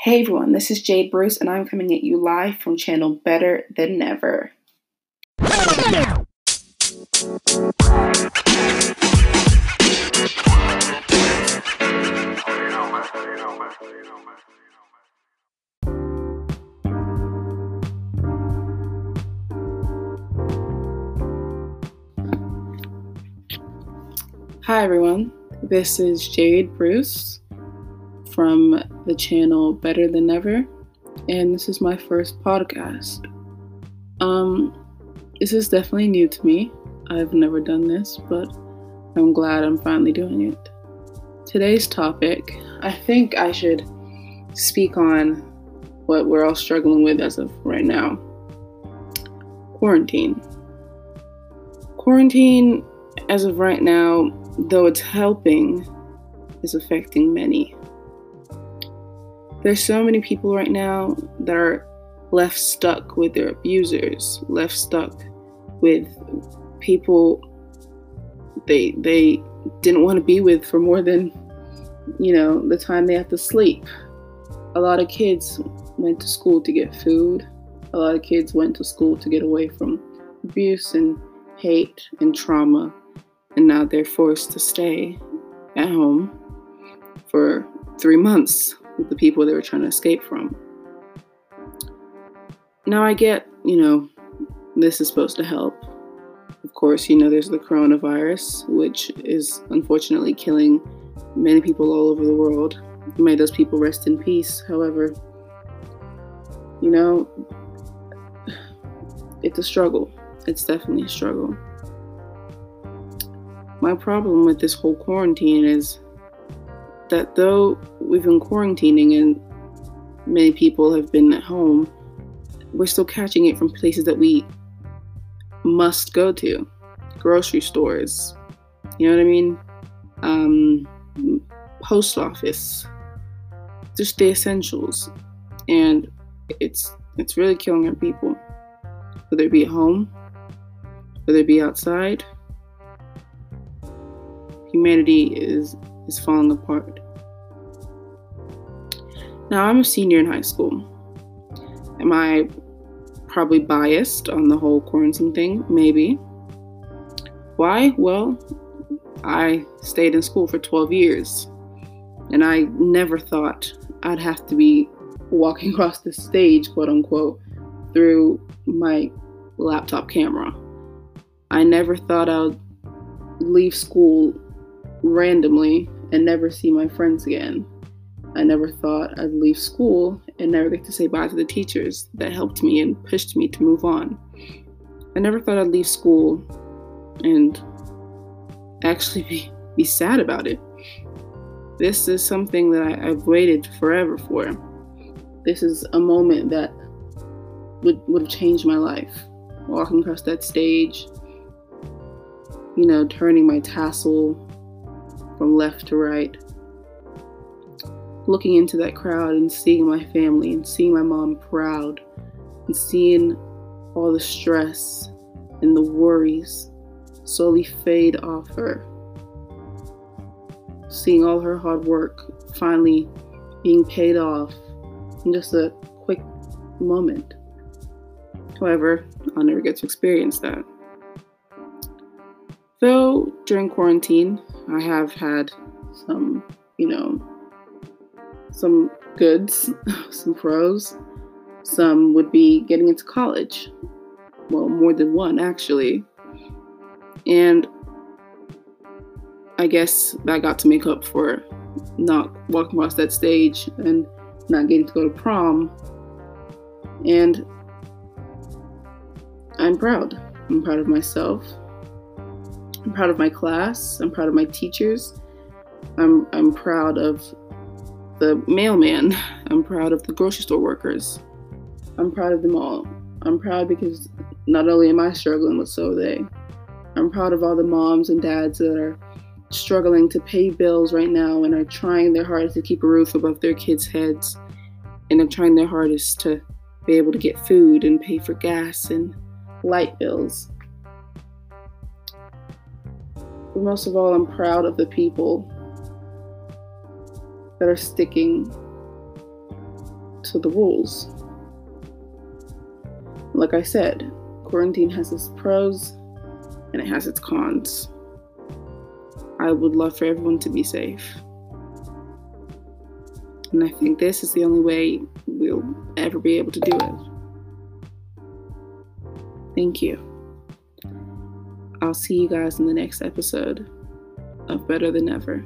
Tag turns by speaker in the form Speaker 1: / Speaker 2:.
Speaker 1: Hey everyone, this is Jade Bruce, and I'm coming at you live from channel Better Than Ever. Hi everyone, this is Jade Bruce from the channel Better Than Ever, and this is my first podcast. Um, this is definitely new to me. I've never done this, but I'm glad I'm finally doing it. Today's topic, I think I should speak on what we're all struggling with as of right now quarantine. Quarantine, as of right now, though it's helping, is affecting many. There's so many people right now that are left stuck with their abusers, left stuck with people they they didn't want to be with for more than you know the time they have to sleep. A lot of kids went to school to get food. A lot of kids went to school to get away from abuse and hate and trauma. And now they're forced to stay at home for three months the people they were trying to escape from. Now, I get, you know, this is supposed to help. Of course, you know, there's the coronavirus, which is unfortunately killing many people all over the world. May those people rest in peace. However, you know, it's a struggle. It's definitely a struggle. My problem with this whole quarantine is that though we've been quarantining and many people have been at home, we're still catching it from places that we must go to grocery stores, you know what I mean? Um, post office, just the essentials. And it's it's really killing our people. Whether it be at home, whether it be outside, humanity is is falling apart. Now, I'm a senior in high school. Am I probably biased on the whole quarantine thing? Maybe. Why? Well, I stayed in school for 12 years, and I never thought I'd have to be walking across the stage, quote unquote, through my laptop camera. I never thought I'd leave school randomly and never see my friends again. I never thought I'd leave school and never get to say bye to the teachers that helped me and pushed me to move on. I never thought I'd leave school and actually be, be sad about it. This is something that I, I've waited forever for. This is a moment that would, would have changed my life. Walking across that stage, you know, turning my tassel from left to right, looking into that crowd and seeing my family and seeing my mom proud and seeing all the stress and the worries slowly fade off her. Seeing all her hard work finally being paid off in just a quick moment. However, I'll never get to experience that. Though during quarantine, I have had some, you know, some goods, some pros. Some would be getting into college. Well, more than one, actually. And I guess that got to make up for not walking across that stage and not getting to go to prom. And I'm proud. I'm proud of myself. I'm proud of my class. I'm proud of my teachers. I'm I'm proud of the mailman. I'm proud of the grocery store workers. I'm proud of them all. I'm proud because not only am I struggling, but so are they. I'm proud of all the moms and dads that are struggling to pay bills right now and are trying their hardest to keep a roof above their kids' heads and are trying their hardest to be able to get food and pay for gas and light bills. But most of all, I'm proud of the people that are sticking to the rules. Like I said, quarantine has its pros and it has its cons. I would love for everyone to be safe. And I think this is the only way we'll ever be able to do it. Thank you. I'll see you guys in the next episode of Better Than Ever.